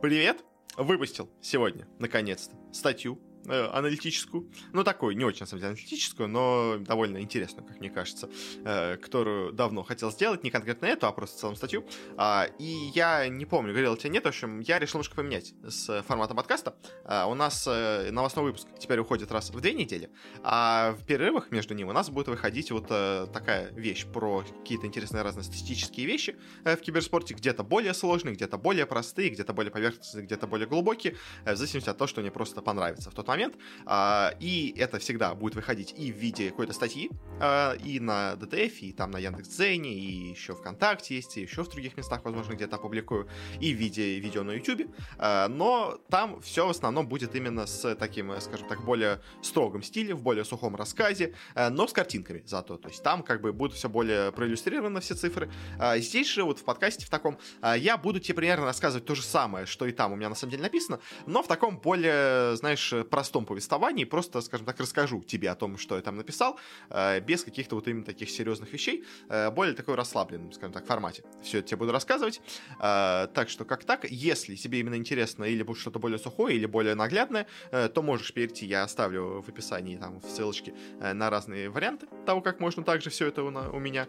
Привет! Выпустил сегодня, наконец-то, статью аналитическую, ну такую, не очень, на самом деле, аналитическую, но довольно интересную, как мне кажется, э, которую давно хотел сделать, не конкретно эту, а просто целую статью. А, и я не помню, говорил тебе нет, в общем, я решил немножко поменять с формата подкаста. А, у нас э, новостной выпуск теперь уходит раз в две недели, а в перерывах между ним у нас будет выходить вот э, такая вещь про какие-то интересные разные статистические вещи э, в киберспорте, где-то более сложные, где-то более простые, где-то более поверхностные, где-то более глубокие, э, в зависимости от того, что мне просто понравится в тот момент. А, и это всегда будет выходить и в виде какой-то статьи, а, и на DTF, и там на Яндекс.Дзене, и еще ВКонтакте есть, и еще в других местах, возможно, где-то опубликую, и в виде видео на YouTube. А, но там все в основном будет именно с таким, скажем так, более строгом стиле, в более сухом рассказе, но с картинками зато. То есть там как бы будут все более проиллюстрированы все цифры. Здесь же вот в подкасте в таком я буду тебе примерно рассказывать то же самое, что и там у меня на самом деле написано, но в таком более, знаешь, простом повествовании, просто, скажем так, расскажу тебе о том, что я там написал, э, без каких-то вот именно таких серьезных вещей, э, более такой расслабленном, скажем так, формате. Все это тебе буду рассказывать. Э, так что, как так, если тебе именно интересно или будет что-то более сухое, или более наглядное, то можешь перейти, я оставлю в описании там ссылочки на разные варианты того, как можно также все это у, меня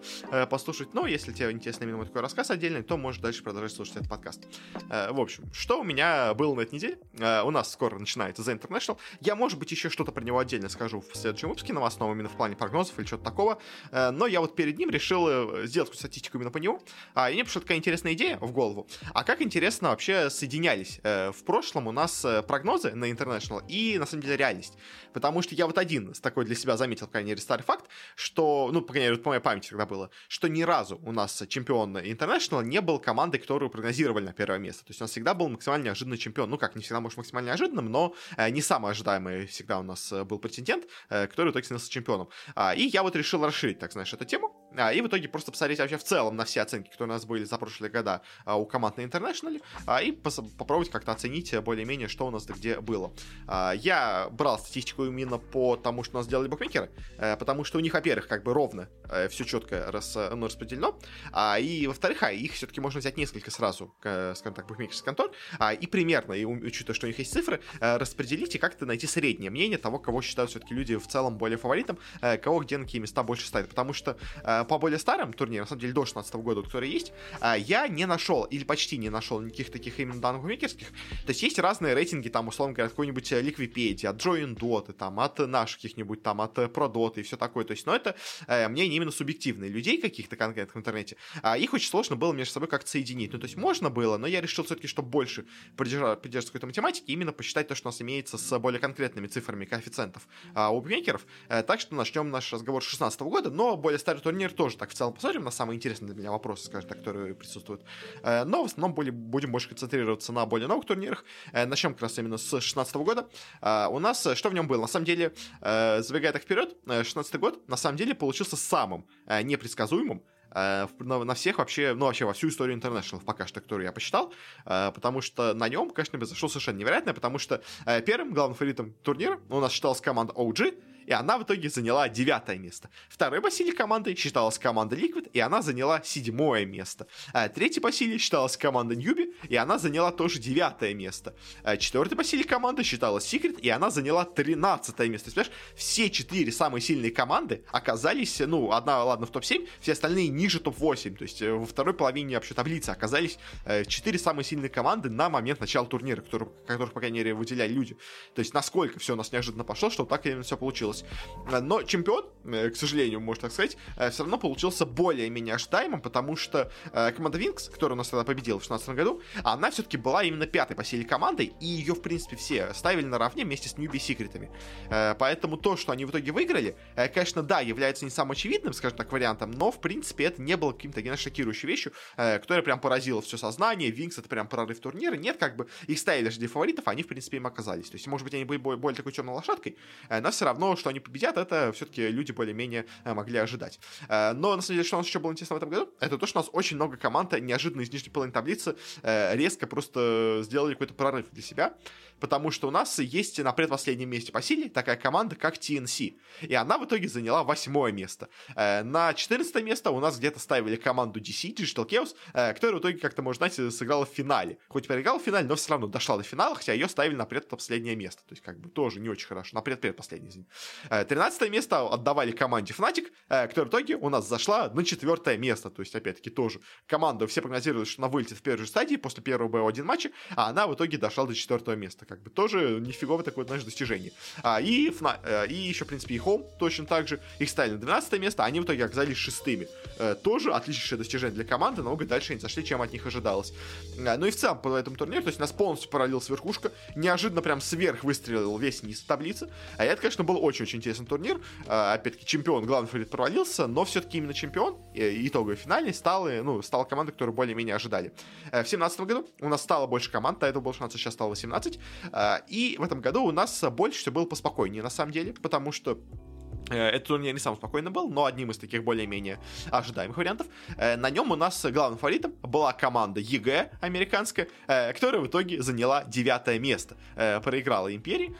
послушать. Но если тебе интересно именно такой рассказ отдельный, то можешь дальше продолжать слушать этот подкаст. В общем, что у меня было на этой неделе? У нас скоро начинается The International. Я, может быть, еще что-то про него отдельно скажу в следующем выпуске новостном, именно в плане прогнозов или что-то такого. Э, но я вот перед ним решил э, сделать статистику именно по нему. А, и мне пришла такая интересная идея в голову. А как интересно вообще соединялись э, в прошлом у нас прогнозы на International и, на самом деле, реальность. Потому что я вот один такой для себя заметил, по крайней мере, старый факт, что, ну, по крайней мере, по моей памяти тогда было, что ни разу у нас чемпион International не был командой, которую прогнозировали на первое место. То есть у нас всегда был максимально неожиданный чемпион. Ну, как, не всегда, может, максимально неожиданным, но не самый ожидаемый всегда у нас э, был претендент, э, который в итоге становился чемпионом. А, и я вот решил расширить, так знаешь, эту тему, а, и в итоге просто посмотреть вообще в целом на все оценки, которые у нас были за прошлые года а, у команд на Интернешнале, и попробовать как-то оценить более-менее, что у нас где было. Я брал статистику именно по тому, что у нас делали букмекеры, э, потому что у них, во-первых, как бы ровно все четко рас, ну, распределено, и, во-вторых, а их все-таки можно взять несколько сразу, скажем так, букмекерских контор, и примерно, и учитывая, что у них есть цифры, распределить и как-то найти среднее мнение того, кого считают все-таки люди в целом более фаворитом, э, кого где на какие места больше ставят. Потому что э, по более старым турнирам, на самом деле до 16 года, которые есть, э, я не нашел, или почти не нашел никаких таких именно данных букмекерских. То есть есть разные рейтинги, там, условно говоря, какой-нибудь Liquidity, от Join Dot, там, от наших каких-нибудь, там, от ProDot и все такое. То есть, но это мнение именно субъективные людей каких-то конкретных в интернете. А их очень сложно было между собой как-то соединить. Ну, то есть можно было, но я решил все-таки, чтобы больше придерживаться какой-то математики, именно посчитать то, что у нас имеется с более конкретными цифрами коэффициентов а, у букмекеров. Так что начнем наш разговор с 16 года, но более старый турнир тоже так в целом посмотрим на самые интересные для меня вопросы, скажем так, которые присутствуют. А, но в основном более, будем больше концентрироваться на более новых турнирах. А, начнем как раз именно с 16 года. А, у нас что в нем было? На самом деле, забегая так вперед, 16 год на самом деле получился самым непредсказуемым Э, на, всех вообще, ну вообще во всю историю International пока что, которую я посчитал, э, потому что на нем, конечно, произошло совершенно невероятное, потому что э, первым главным фаворитом турнира у нас считалась команда OG, и она в итоге заняла девятое место. Второй по силе командой считалась команда Liquid, и она заняла седьмое место. А третьей по силе считалась команда Newbie, и она заняла тоже девятое место. А четвертой по силе команды считалась Secret, и она заняла тринадцатое место. То есть, все четыре самые сильные команды оказались, ну, одна, ладно, в топ-7, все остальные ниже топ-8. То есть, э, во второй половине вообще таблицы оказались э, четыре самые сильные команды на момент начала турнира, которых, которых по крайней мере, выделяли люди. То есть, насколько все у нас неожиданно пошло, что так именно все получилось получилось. Но чемпион, э, к сожалению, можно так сказать, э, все равно получился более-менее ожидаемым, потому что э, команда Винкс, которая у нас тогда победила в 2016 году, она все-таки была именно пятой по силе командой, и ее, в принципе, все ставили наравне вместе с Ньюби Секретами. Поэтому то, что они в итоге выиграли, конечно, да, является не самым очевидным, скажем так, вариантом, но, в принципе, это не было каким-то не шокирующей вещью, которая прям поразила все сознание. Винкс это прям прорыв турнира. Нет, как бы их ставили для фаворитов, они, в принципе, им оказались. То есть, может быть, они были более такой темной лошадкой, но все равно, что что они победят, это все-таки люди более-менее могли ожидать. Но, на самом деле, что у нас еще было интересно в этом году, это то, что у нас очень много команд неожиданно из нижней половины таблицы резко просто сделали какой-то прорыв для себя потому что у нас есть на предпоследнем месте по силе такая команда, как TNC. И она в итоге заняла восьмое место. Э, на 14 место у нас где-то ставили команду DC, Digital Chaos, э, которая в итоге, как-то, можно знать, сыграла в финале. Хоть проиграла в финале, но все равно дошла до финала, хотя ее ставили на предпоследнее место. То есть, как бы, тоже не очень хорошо. На предпредпоследнее, извини. 13 э, место отдавали команде Fnatic, которая в итоге у нас зашла на четвертое место. То есть, опять-таки, тоже команда, все прогнозировали, что она вылетит в первой же стадии после первого БО-1 матча, а она в итоге дошла до четвертого места как бы тоже нифиговое такое, знаешь, достижение. А, и, Фна, э, и еще, в принципе, и Home точно так же. Их ставили на 12 место, а они в итоге оказались шестыми. Э, тоже отличнейшее достижение для команды, намного дальше они зашли, чем от них ожидалось. А, ну и в целом по этому турниру, то есть нас полностью параллелилась верхушка, неожиданно прям сверх выстрелил весь низ таблицы. А это, конечно, был очень-очень интересный турнир. А, опять-таки, чемпион, главный фаворит провалился, но все-таки именно чемпион, э, итоговый финальный, стал, ну, стала команда, которую более-менее ожидали. В 2017 году у нас стало больше команд, до этого было 16, сейчас стало 18. И в этом году у нас больше все было поспокойнее, на самом деле, потому что этот турнир не самый спокойный был, но одним из таких более-менее ожидаемых вариантов. Э, на нем у нас главным фаворитом была команда EG американская, э, которая в итоге заняла девятое место. Проиграла Империи.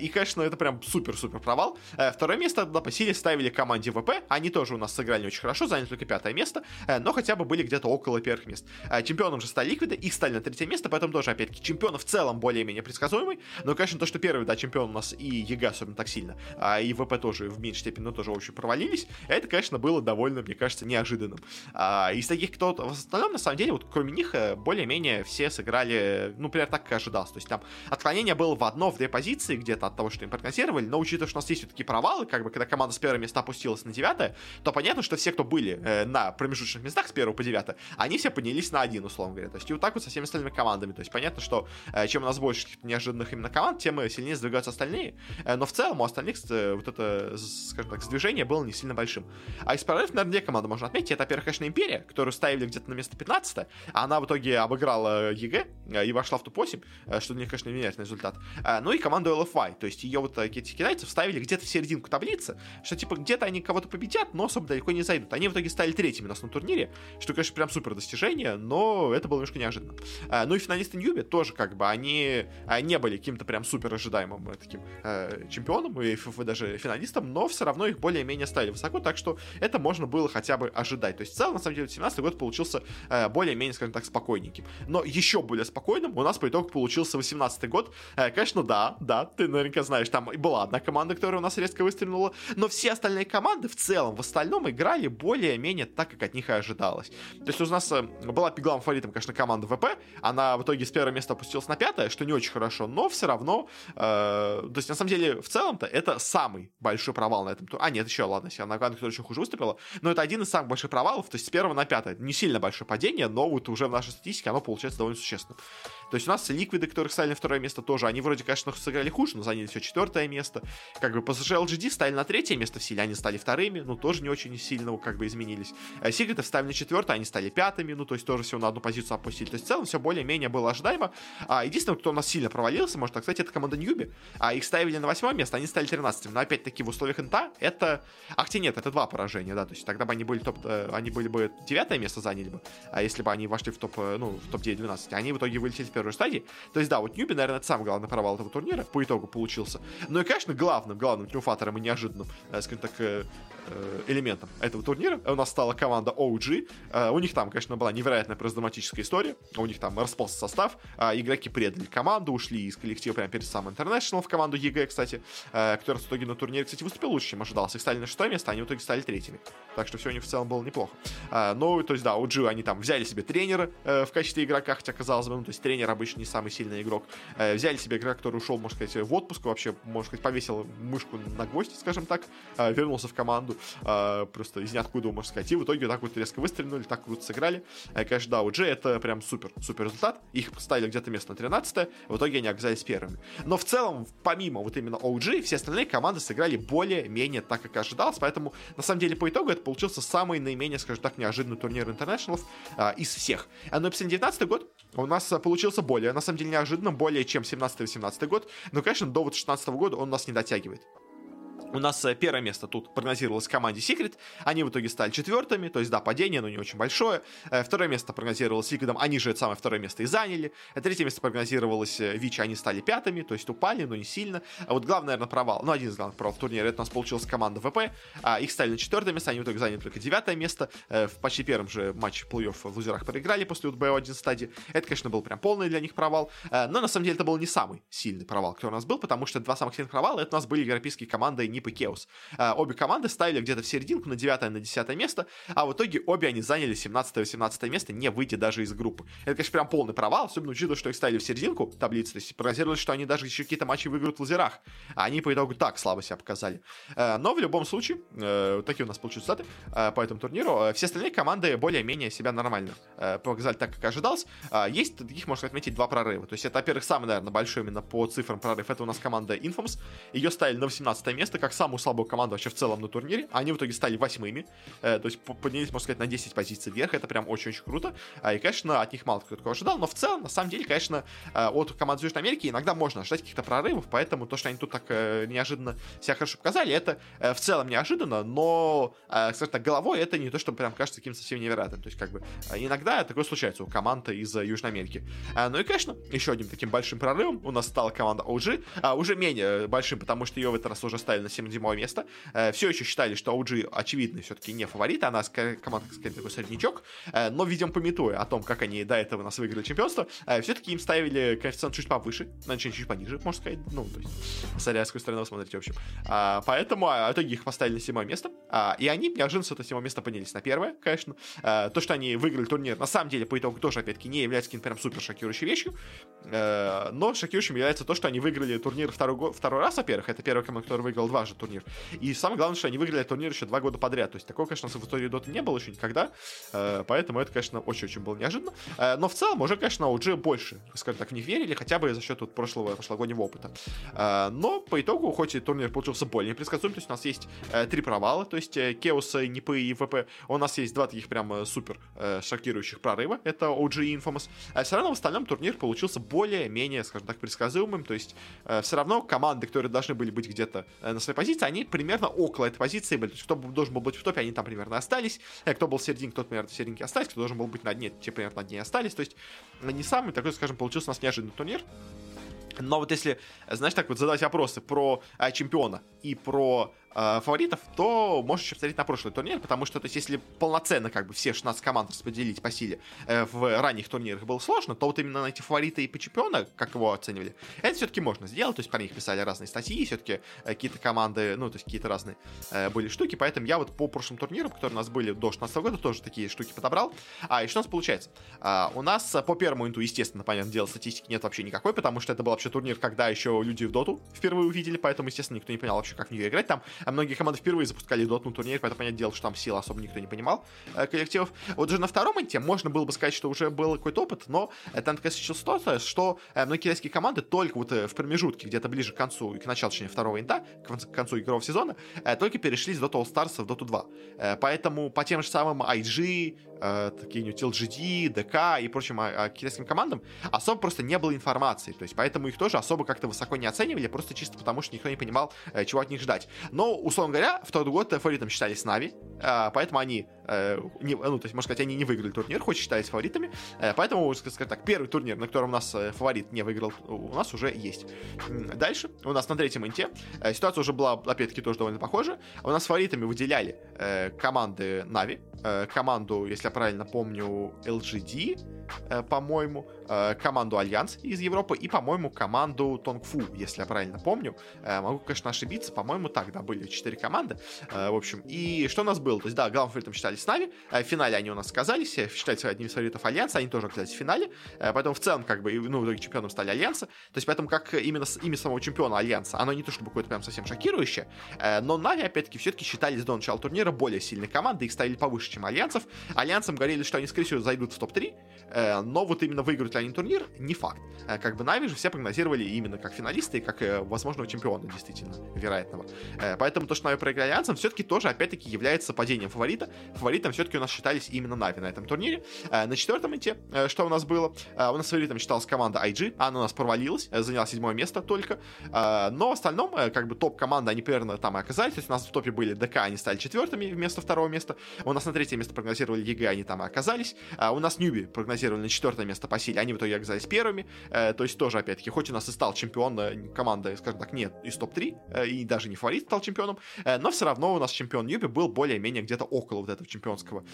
И, конечно, это прям супер-супер провал. Второе место тогда по силе ставили команде VP. Они тоже у нас сыграли не очень хорошо, заняли только пятое место, но хотя бы были где-то около первых мест. Чемпионом же стали Ликвиды, их стали на третье место, поэтому тоже, опять-таки, чемпион в целом более-менее предсказуемый. Но, конечно, то, что первый, да, чемпион у нас и EG особенно так сильно, а и VP тоже в меньшей степени, но тоже, в общем, провалились. Это, конечно, было довольно, мне кажется, неожиданным. А, из таких, кто в остальном, на самом деле, вот кроме них, э, более-менее все сыграли, ну, примерно так, как и ожидалось. То есть там отклонение было в одно, в две позиции где-то от того, что им прогнозировали, но учитывая, что у нас есть все-таки провалы, как бы, когда команда с первого места опустилась на девятое, то понятно, что все, кто были э, на промежуточных местах с первого по девятое, они все поднялись на один, условно говоря. То есть и вот так вот со всеми остальными командами. То есть понятно, что э, чем у нас больше неожиданных именно команд, тем сильнее сдвигаются остальные. Э, но в целом у остальных э, вот это, скажем так, сдвижение было не сильно большим. А из прорывов, наверное, две команды можно отметить. Это, во-первых, конечно, Империя, которую ставили где-то на место 15 а она в итоге обыграла EG э, и вошла в топ-8, э, что для них, конечно, меняет результат. Э, ну и команду LFY, то есть ее вот эти китайцы вставили где-то в серединку таблицы, что типа где-то они кого-то победят, но особо далеко не зайдут. Они в итоге стали третьими у нас на турнире, что, конечно, прям супер достижение, но это было немножко неожиданно. Ну и финалисты Ньюби тоже как бы, они не были каким-то прям супер ожидаемым таким чемпионом и даже финалистом, но все равно их более-менее ставили высоко, так что это можно было хотя бы ожидать. То есть в целом, на самом деле, 17 год получился э, более-менее, скажем так, спокойненьким. Но еще более спокойным у нас по итогу получился 18 год. Э, конечно, да, да, ты наверняка знаешь, там была одна команда, которая у нас резко выстрелила, но все остальные команды в целом, в остальном играли более-менее так, как от них и ожидалось. То есть у нас э, была главным фаворитом, конечно, команда ВП, она в итоге с первого места опустилась на пятое, что не очень хорошо, но все равно, э, то есть на самом деле в целом-то это самый большой провал на этом туре. А, нет, еще, ладно, Сианаган, которая еще хуже выступила, но это один из самых больших провалов, то есть с первого на пятое. Не сильно большое падение, но вот уже в нашей статистике оно получается довольно существенным. То есть у нас ликвиды, которых стали на второе место тоже, они вроде, конечно, сыграли хуже, но заняли все четвертое место. Как бы PSG LGD стали на третье место в силе, они стали вторыми, ну тоже не очень сильно как бы изменились. Сигриты вставили на четвертое, они стали пятыми, ну то есть тоже всего на одну позицию опустили. То есть в целом все более-менее было ожидаемо. А, единственное, кто у нас сильно провалился, может, кстати, это команда Newbee. А их ставили на восьмое место, они стали 13 Но опять-таки в условиях инта это... А хотя нет, это два поражения, да, то есть тогда бы они были топ... Э, они были бы девятое место заняли бы, а если бы они вошли в топ, э, ну, в топ-9-12, они в итоге вылетели в первую стадии. То есть, да, вот Newbee, наверное, это самый главный провал этого турнира по итогу получился. Ну и, конечно, главным, главным триумфатором и неожиданным, э, скажем так, элементом этого турнира у нас стала команда OG. У них там, конечно, была невероятная драматическая история. У них там распался состав. Э, игроки предали команду, ушли из коллектива прямо перед самым International в команду EG, кстати, который в итоге на турнире, кстати, выступил лучше, чем ожидался. Их стали на шестое место, они в итоге стали третьими. Так что все у них в целом было неплохо. Ну, то есть, да, OG, они там взяли себе тренера в качестве игрока, хотя, казалось бы, ну, то есть тренер обычно не самый сильный игрок. Взяли себе игрока, который ушел, можно сказать, в отпуск, вообще, можно сказать, повесил мышку на гвоздь, скажем так, вернулся в команду а, просто из ниоткуда, можно сказать. И в итоге так вот резко выстрелили, так круто сыграли. А, конечно, да, OG это прям супер, супер результат. Их поставили где-то место на 13 в итоге они оказались первыми. Но в целом, помимо вот именно OG, все остальные команды сыграли более-менее так, как ожидалось, поэтому, на самом деле, по итогу это получился самый наименее, скажем так, неожиданный турнир International а, из всех. А, но 19 год у нас получился более, на самом деле, неожиданным, более чем 17-18 год, но, конечно, до вот 16 года он нас не дотягивает. У нас э, первое место тут прогнозировалось команде Secret. Они в итоге стали четвертыми, то есть, да, падение, но не очень большое. Э, второе место прогнозировалось Liquid, они же это самое второе место и заняли. Э, третье место прогнозировалось Вичи, они стали пятыми, то есть упали, но не сильно. А вот главный, наверное, провал, ну, один из главных провалов турнира, это у нас получилась команда ВП. А их стали на четвертое место, они в итоге заняли только девятое место. В почти первом же матче плей-офф в лузерах проиграли после УТБ 1 стадии. Это, конечно, был прям полный для них провал. Но, на самом деле, это был не самый сильный провал, который у нас был, потому что два самых сильных провала, это у нас были европейские команды Нип и Кеус. А, обе команды ставили где-то в серединку на 9 на 10 место, а в итоге обе они заняли 17-18 место, не выйдя даже из группы. Это, конечно, прям полный провал, особенно учитывая, что их ставили в серединку таблицы, то есть прогнозировали, что они даже еще какие-то матчи выиграют в лазерах, а они по итогу так слабо себя показали. Э, но в любом случае, э, такие у нас получились статы э, по этому турниру. Все остальные команды более-менее себя нормально показали так, как ожидалось. Есть таких, можно отметить, два прорыва. То есть это, во-первых, самый, наверное, большой именно по цифрам прорыв. Это у нас команда Infamous. Ее ставили на 18 место, как самую слабую команду вообще в целом на турнире. Они в итоге стали восьмыми, э, то есть поднялись, можно сказать, на 10 позиций вверх. Это прям очень-очень круто. А, и, конечно, от них мало кто такого ожидал, но в целом, на самом деле, конечно, э, от команд Южной Америки иногда можно ожидать каких-то прорывов, поэтому то, что они тут так э, неожиданно себя хорошо показали, это э, в целом неожиданно, но, э, скажем так, головой это не то, что прям кажется каким-то совсем невероятным. То есть, как бы, э, иногда такое случается у команд из э, Южной Америки. Э, ну и, конечно, еще одним таким большим прорывом у нас стала команда OG, а, уже менее большим, потому что ее в этот раз уже ставили на 7 место. Э, все еще считали, что OG, очевидно, все-таки не фаворит, она скорее, команда, скорее, такой среднячок, э, но, видимо, пометуя о том, как они до этого нас выиграли чемпионство, э, все-таки им ставили коэффициент чуть повыше, значит, чуть пониже, можно сказать, ну, то есть, с какой стороны вы смотрите, в общем. А, поэтому а, в итоге их поставили на седьмое место, а, и они неожиданно с этого седьмого места поднялись на первое, конечно. А, то, что они выиграли турнир, на самом деле, по итогу тоже, опять-таки, не является каким-то прям супер шокирующей вещью, а, но шокирующим является то, что они выиграли турнир второй, второй раз, во-первых, это первая команда, которая выиграла дважды турнир, и самое главное, что они выиграли турнир еще два года подряд. То есть такого, конечно, в истории Доты не было еще никогда. Э, поэтому это, конечно, очень-очень было неожиданно. Э, но в целом уже, конечно, уже больше, скажем так, в них верили, хотя бы за счет вот прошлого, прошлогоднего опыта. Э, но по итогу, хоть и турнир получился более непредсказуем, то есть у нас есть три провала, то есть Кеус, НИП и ВП. У нас есть два таких прям супер шокирующих прорыва. Это OG и Infamous. А все равно в остальном турнир получился более-менее, скажем так, предсказуемым. То есть все равно команды, которые должны были быть где-то на своей позиции, они примерно около этой позиции были. То есть кто должен был быть в топе, они там примерно остались. Э, кто был в середине, кто примерно в серединке остались. Кто должен был быть на дне, те примерно на дне остались. То есть не самый такой, скажем, получился у нас неожиданный турнир. Но вот если, знаешь, так вот задать вопросы про а, чемпиона и про э, фаворитов, то можешь еще посмотреть на прошлый турнир, потому что, то есть, если полноценно как бы все 16 команд распределить по силе э, в ранних турнирах было сложно, то вот именно на эти фавориты и по чемпиона, как его оценивали, это все-таки можно сделать, то есть, про них писали разные статьи, все-таки э, какие-то команды, ну, то есть, какие-то разные э, были штуки, поэтому я вот по прошлым турнирам, которые у нас были до 16 года, тоже такие штуки подобрал. А, и что у нас получается? А, у нас по первому инту, естественно, понятное дело, статистики нет вообще никакой, потому что это был вообще турнир, когда еще люди в доту впервые увидели, поэтому, естественно, никто не понял вообще, как в нее играть. Там а многие команды впервые запускали дотну турнир, поэтому понятное дело, что там сил особо никто не понимал э, коллективов. Вот уже на втором инте можно было бы сказать, что уже был какой-то опыт, но э, там такая ситуация, что э, многие китайские команды только вот в промежутке, где-то ближе к концу, к началу, точнее, второго инта, к концу игрового сезона, только перешли с Dota All Stars в Dota 2. Э, поэтому по тем же самым IG, э, какие-нибудь LGD, ДК и прочим э, китайским командам особо просто не было информации. То есть поэтому их тоже особо как-то высоко не оценивали, просто чисто потому, что никто не понимал, э, чего от них ждать. Но, условно говоря, в тот год фаворитом считались Нави, э, поэтому они, не, ну, то есть, можно сказать, они не выиграли турнир, хоть считались фаворитами, э, поэтому, скажем так, первый турнир, на котором у нас э, фаворит не выиграл, у нас уже есть. Дальше, у нас на третьем инте э, ситуация уже была, опять-таки, тоже довольно похожа. У нас фаворитами выделяли э, команды Нави, э, команду, если я правильно помню, LGD, э, по-моему, э, команду Альянс из Европы и, по-моему, команду TongFu, если я правильно помню. Э, могу, конечно, ошибиться, по-моему, так, да, были четыре команды, э, в общем. И что у нас было? То есть, да, фаворитом считались Нави, э, в финале они у нас оказались, э, считаются одним из фаворитов Альянса, они тоже оказались в финале, э, поэтому в целом, как бы, ну, в итоге чемпионом стали Альянса, то есть, поэтому, как именно имя самого чемпиона Альянса, оно не то, чтобы какое-то прям совсем шокирующее, э, но Нави, опять-таки, все-таки считались до начала турнира более сильной командой, их ставили повыше, чем Альянсов. Альянсам говорили, что они, скорее всего, зайдут в топ-3, э, но вот именно выиграют ли они турнир, не факт. Э, как бы Нави же все прогнозировали именно как финалисты и как э, возможного чемпиона, действительно, вероятного. Э, поэтому то, что Нави проиграли Альянсам, все-таки тоже, опять-таки, является падением фаворита. Фаворитом все-таки у нас считались именно Нави на этом турнире. На четвертом инте, что у нас было? У нас фаворитом считалась команда IG, она у нас провалилась, заняла седьмое место только. Но в остальном, как бы топ-команда, они примерно там и оказались. То есть у нас в топе были DK, они стали четвертыми вместо второго места. У нас на третье место прогнозировали EG, они там и оказались. У нас Newbee прогнозировали на четвертое место по силе, они в итоге оказались первыми. Э, то есть тоже, опять-таки, хоть у нас и стал чемпион э, команда, скажем так, нет, из топ-3, э, и даже не фаворит стал чемпионом, но все равно у нас чемпион Newbee был более-менее где-то около вот этого чемпионского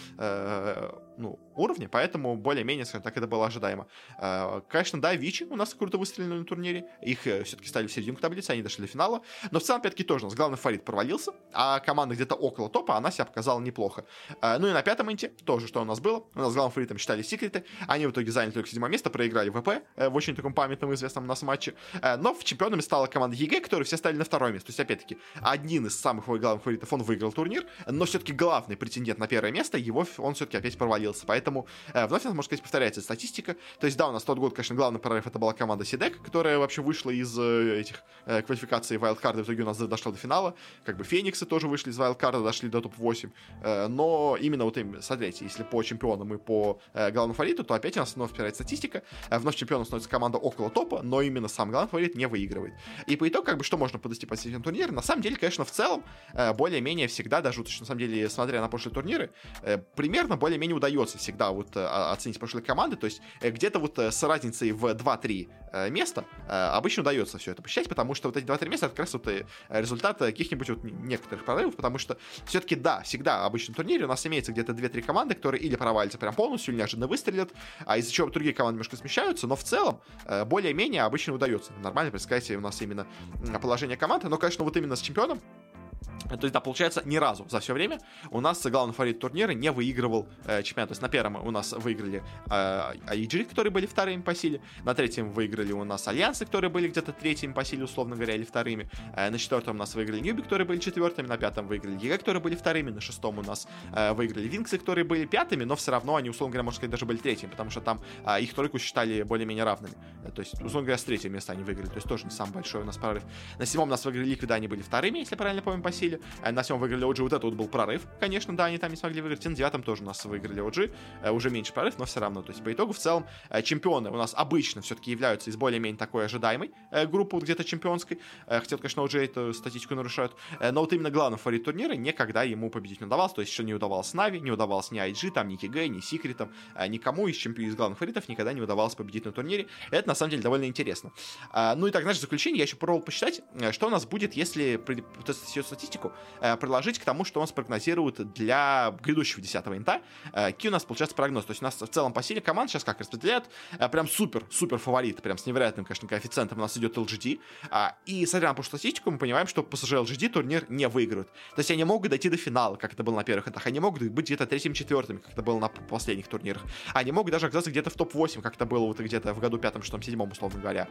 ну, уровня, поэтому более-менее, скажем так, это было ожидаемо. Э, конечно, да, Vici у нас круто выстрелили на турнире, их э, все-таки стали в серединку таблицы, они дошли до финала, но в целом, опять-таки, тоже у нас главный фаворит провалился, а команда где-то около топа, она себя показала неплохо. Э, ну и на пятом инте тоже, что у нас было, у нас главным фаворитом считали Секреты, они в итоге заняли только седьмое место, проиграли VP э, в очень таком памятном известном у нас матче, э, но в чемпионами стала команда EG, которые все стали на второе место, то есть, опять-таки, один из самых главных фаворитов, он выиграл турнир, но все-таки главный претендент на первое место, его он все-таки опять провалился, поэтому э, вновь, можно сказать, повторяется статистика, то есть, да, у нас тот год, конечно, главный прорыв это была команда Сидек, которая вообще вышла из э, этих э, квалификаций Wildcard, в итоге у нас дошла до финала, как бы Фениксы тоже вышли из Wildcard, дошли до топ-8, э, но именно вот им, смотрите, если по чемпионам и по э, главному фавориту, то опять у нас вновь впирает статистика, э, вновь чемпионом становится команда около топа, но именно сам главный фаворит не выигрывает. И по итогу, как бы, что можно подвести по этим турнирам? На самом деле, конечно, в целом, э, более-менее всегда, даже вот, на самом деле, смотря на прошлые турниры, э, примерно более-менее удается всегда вот э, оценить прошлые команды, то есть э, где-то вот э, с разницей в 2-3 э, места обычно удается все это посчитать, потому что вот эти 2-3 места это как раз вот результат каких-нибудь вот некоторых прорывов, потому что все-таки, да, всегда в турнире у нас имеется где-то 2-3 команды, которые или провалятся прям полностью, или неожиданно выстрелят, а из-за чего другие команды немножко смещаются, но в целом более-менее обычно удается нормально предсказать у нас именно положение команды, но, конечно, вот именно с чемпионом то есть, да, получается, ни разу за все время у нас главный фаворит турнира не выигрывал э, чемпионат. То есть на первом у нас выиграли э, которые были вторыми по силе. На третьем выиграли у нас Альянсы, которые были где-то третьими по силе, условно говоря, или вторыми. Э, на четвертом у нас выиграли Newbee, которые были четвертыми. На пятом выиграли EG, которые были вторыми. На шестом у нас э, выиграли Wings ы, которые были пятыми, но все равно они, условно говоря, можно сказать, даже были третьими, потому что там э, их тройку считали более-менее равными. Э, то есть, условно говоря, с третьего места они выиграли. То есть тоже не самый большой у нас прорыв. На седьмом у нас выиграли Ликвиды, они были вторыми, если правильно помню, по силе. Э, на седьмом выиграли OG, вот это вот был прорыв, конечно, да, они там не смогли выиграть. И на девятом тоже у нас выиграли OG, э, уже меньше прорыв, но все равно. То есть по итогу в целом э, чемпионы у нас обычно все-таки являются из более-менее такой ожидаемой группы, вот где-то чемпионской. Хотя, конечно, OG эту статистику нарушают. Но вот именно главный фаворит турнира никогда ему победить не удавалось. То есть еще не удавалось Нави, не удавалось ни IG, там, ни КГ, ни Секретом, никому из чемпионов из главных фаворитов никогда не удавалось победить на турнире. Это на самом деле довольно интересно. Ну и так, знаешь, в заключение я еще пробовал посчитать, что у нас будет, если эту статистику э, приложить к тому, что он спрогнозирует для грядущего 10 инта. Э, какие у нас получается прогноз? То есть у нас в целом по силе команд сейчас как распределяют, э, прям супер-супер фаворит, прям с невероятным, конечно, коэффициентом у нас идет LGD. А, и смотря на прошлую статистику, мы понимаем, что PSG LGD турнир не выиграют. То есть они могут дойти до финала, как это было на первых этапах. Они могут быть где-то третьим-четвертым, как это было на последних турнирах. Они могут даже оказаться где-то в топ-8, как это было вот где-то в году пятом, шестом, седьмом, условно говоря.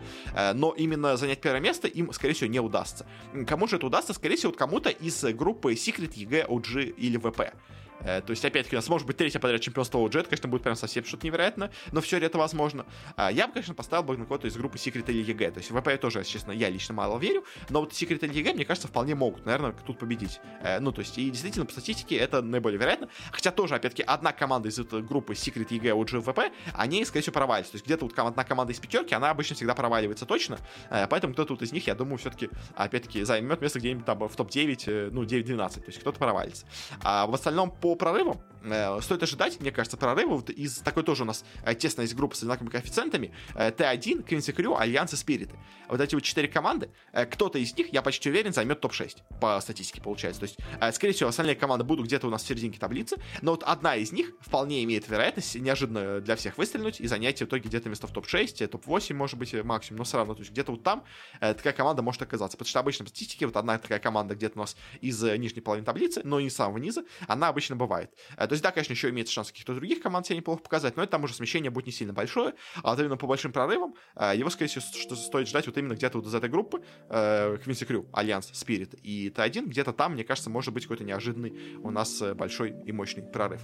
Но именно занять первое место им, скорее всего, не удастся. Кому же это удастся? Скорее всего, вот кому-то из группы Secret, EG, OG или ВП. Э, то есть, опять-таки, у нас может быть третье подряд чемпионство OG, это, конечно, будет прям совсем что-то невероятно, но все ли это возможно? А, я бы, конечно, поставил бы на кого-то из группы Secret или EG. То есть, в ВП тоже, честно, я лично мало верю, но вот Secret или EG, мне кажется, вполне могут, наверное, тут победить. Э, ну, то есть, и действительно, по статистике это наиболее вероятно. Хотя тоже, опять-таки, одна команда из этой группы Secret, EG, OG, ВП, они, скорее всего, провалились. То есть, где-то вот одна команда из пятерки, она обычно всегда проваливается точно, э, поэтому кто-то вот из них, я думаю, все-таки, опять-таки, займет место где-нибудь там в топ-9, ну, 9-12, то есть, кто-то провалится. А в остальном, по прорывам, э, стоит ожидать, мне кажется, прорыва вот из такой тоже у нас э, тесная есть группа с одинаковыми коэффициентами. Э, T1, Quincy Crew, Alliance и Spirit ы. Вот эти вот четыре команды, кто-то из них, я почти уверен, займет топ-6 по статистике получается. То есть, скорее всего, остальные команды будут где-то у нас в серединке таблицы, но вот одна из них вполне имеет вероятность неожиданно для всех выстрелить и занять в итоге где-то место в топ-6, топ-8, может быть, максимум, но все равно, то есть где-то вот там такая команда может оказаться. Потому что обычно в статистике вот одна такая команда где-то у нас из нижней половины таблицы, но не с самого низа, она обычно обычно бывает. То есть, да, конечно, еще имеется шанс каких-то других команд себя неплохо показать, но это там уже смещение будет не сильно большое, а вот именно по большим прорывам его, скорее всего, что стоит ждать вот именно где-то вот из этой группы Quincy Crew, Alliance, Spirit и T1, где-то там, мне кажется, может быть какой-то неожиданный у нас большой и мощный прорыв.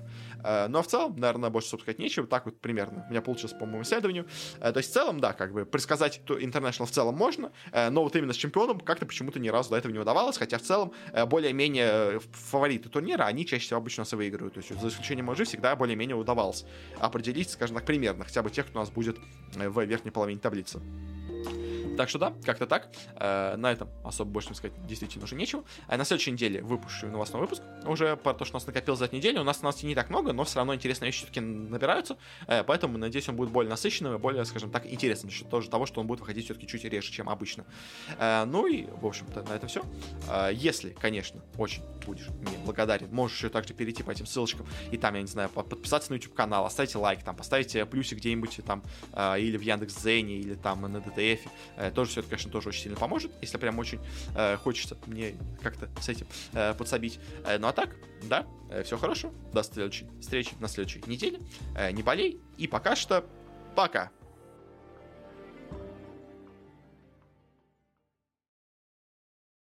Но в целом, наверное, больше, собственно сказать, нечего, так вот примерно у меня получилось по моему исследованию. То есть, в целом, да, как бы предсказать International в целом можно, но вот именно с чемпионом как-то почему-то ни разу до этого не удавалось, хотя в целом более-менее фавориты турнира, они чаще всего обычно нас и выигрывают. То есть, за исключением МЖ всегда более-менее удавалось определить, скажем так, примерно, хотя бы тех, кто у нас будет в верхней половине таблицы. Так что да, как-то так. Э, на этом особо больше сказать действительно уже нечего. А на следующей неделе выпущу новостной выпуск. Уже про то, что у нас накопилось за эту неделю. У нас новостей не так много, но все равно интересные вещи все-таки набираются. Э, поэтому, надеюсь, он будет более насыщенным и более, скажем так, интересным. Счет тоже того, что он будет выходить все-таки чуть реже, чем обычно. Э, ну и, в общем-то, на этом все. Э, если, конечно, очень будешь мне благодарен, можешь еще также перейти по этим ссылочкам и там, я не знаю, подписаться на YouTube канал, оставить лайк, там, поставить плюсик где-нибудь там, э, или в Яндекс.Зене, или там на ДТФ. Э, тоже все это, конечно, тоже очень сильно поможет, если прям очень э, хочется мне как-то с этим э, подсобить. Э, ну а так, да, э, все хорошо. До следующей встречи на следующей неделе. Э, не болей. И пока что пока.